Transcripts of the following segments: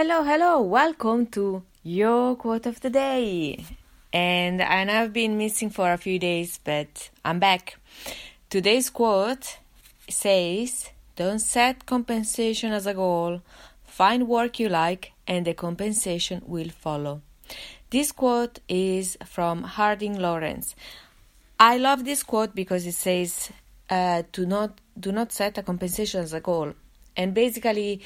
Hello, hello, welcome to your quote of the day. And I've been missing for a few days, but I'm back. Today's quote says Don't set compensation as a goal, find work you like, and the compensation will follow. This quote is from Harding Lawrence. I love this quote because it says, uh, "Do not do not set a compensation as a goal," and basically,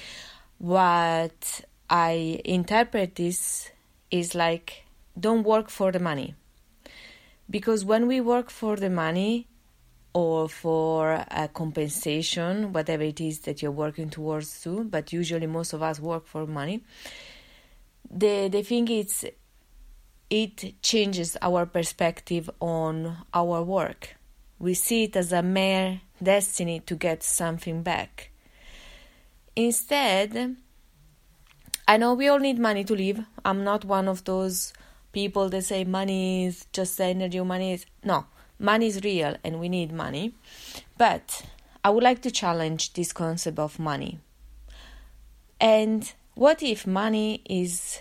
what I interpret this is like, don't work for the money, because when we work for the money or for a compensation, whatever it is that you're working towards to, but usually most of us work for money. The the thing is it changes our perspective on our work. We see it as a mere destiny to get something back. Instead, I know we all need money to live. I'm not one of those people that say money is just energy money is. No, money is real and we need money. But I would like to challenge this concept of money. And what if money is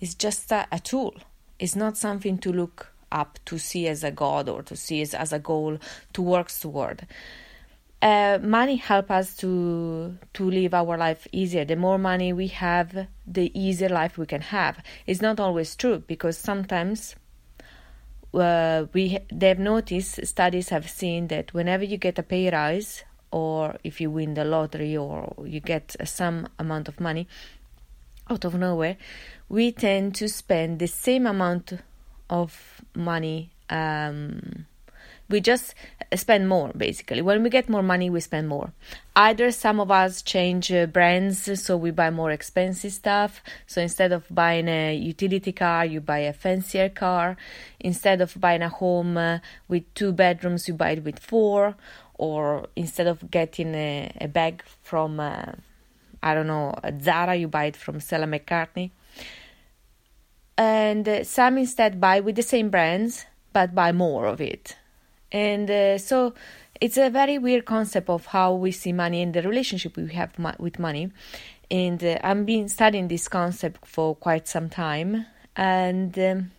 is just a, a tool? It's not something to look up to see as a god or to see as, as a goal to work toward. Uh, money help us to to live our life easier. The more money we have, the easier life we can have. It's not always true because sometimes uh, we they've noticed studies have seen that whenever you get a pay rise or if you win the lottery or you get some amount of money out of nowhere, we tend to spend the same amount of money. Um, we just spend more basically. When we get more money, we spend more. Either some of us change uh, brands, so we buy more expensive stuff. So instead of buying a utility car, you buy a fancier car. Instead of buying a home uh, with two bedrooms, you buy it with four. Or instead of getting a, a bag from, uh, I don't know, Zara, you buy it from Stella McCartney and uh, some instead buy with the same brands but buy more of it and uh, so it's a very weird concept of how we see money and the relationship we have with money and uh, i've been studying this concept for quite some time and um,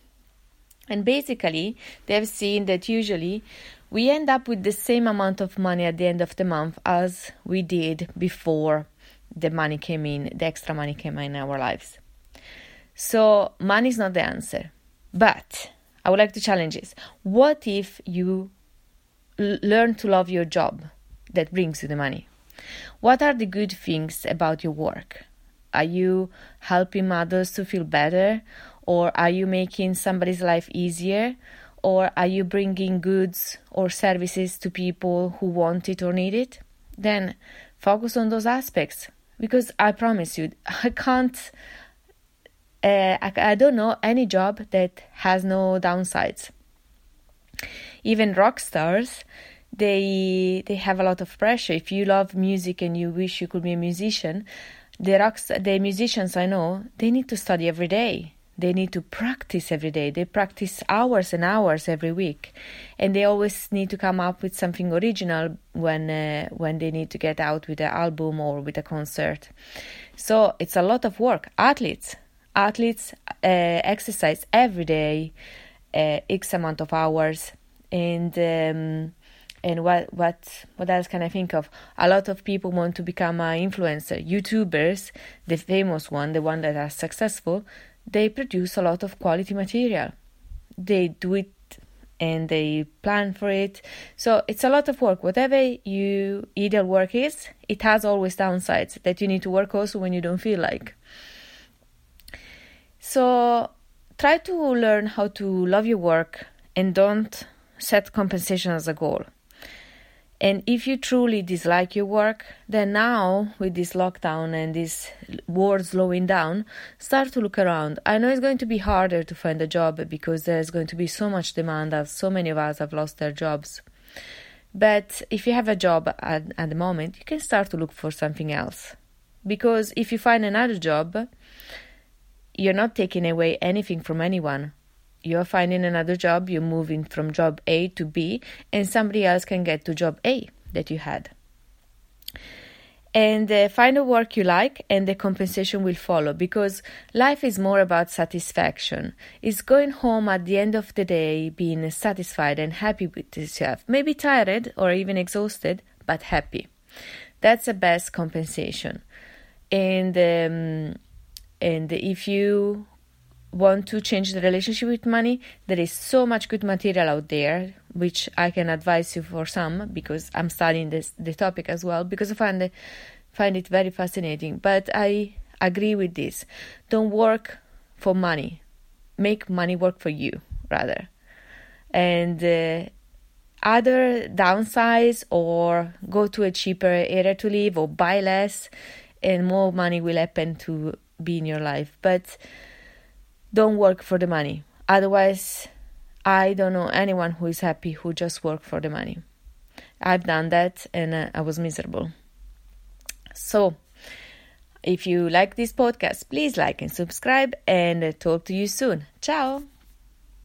and basically they've seen that usually we end up with the same amount of money at the end of the month as we did before the money came in the extra money came in our lives so, money is not the answer. But I would like to challenge this. What if you learn to love your job that brings you the money? What are the good things about your work? Are you helping others to feel better? Or are you making somebody's life easier? Or are you bringing goods or services to people who want it or need it? Then focus on those aspects because I promise you, I can't uh, I, I don't know any job that has no downsides. Even rock stars, they they have a lot of pressure. If you love music and you wish you could be a musician, the rocks, the musicians I know, they need to study every day. They need to practice every day. They practice hours and hours every week, and they always need to come up with something original when uh, when they need to get out with an album or with a concert. So it's a lot of work. Athletes, athletes uh, exercise every day, uh, x amount of hours, and um, and what what what else can I think of? A lot of people want to become an influencer. YouTubers, the famous one, the one that are successful, they produce a lot of quality material. They do it and they plan for it. So it's a lot of work. Whatever you ideal work is, it has always downsides that you need to work also when you don't feel like. So try to learn how to love your work and don't set compensation as a goal. And if you truly dislike your work, then now with this lockdown and this world slowing down, start to look around. I know it's going to be harder to find a job because there's going to be so much demand as so many of us have lost their jobs. But if you have a job at, at the moment, you can start to look for something else. Because if you find another job, you're not taking away anything from anyone. You're finding another job, you're moving from job A to B, and somebody else can get to job A that you had. and uh, find a work you like and the compensation will follow because life is more about satisfaction it's going home at the end of the day being satisfied and happy with yourself maybe tired or even exhausted but happy that's the best compensation and um, and if you want to change the relationship with money, there is so much good material out there, which I can advise you for some because I'm studying this the topic as well because I find it, find it very fascinating. But I agree with this: don't work for money, make money work for you rather. And uh, other downsize or go to a cheaper area to live or buy less, and more money will happen to be in your life. But don't work for the money. Otherwise, I don't know anyone who is happy who just work for the money. I've done that and uh, I was miserable. So, if you like this podcast, please like and subscribe and uh, talk to you soon. Ciao.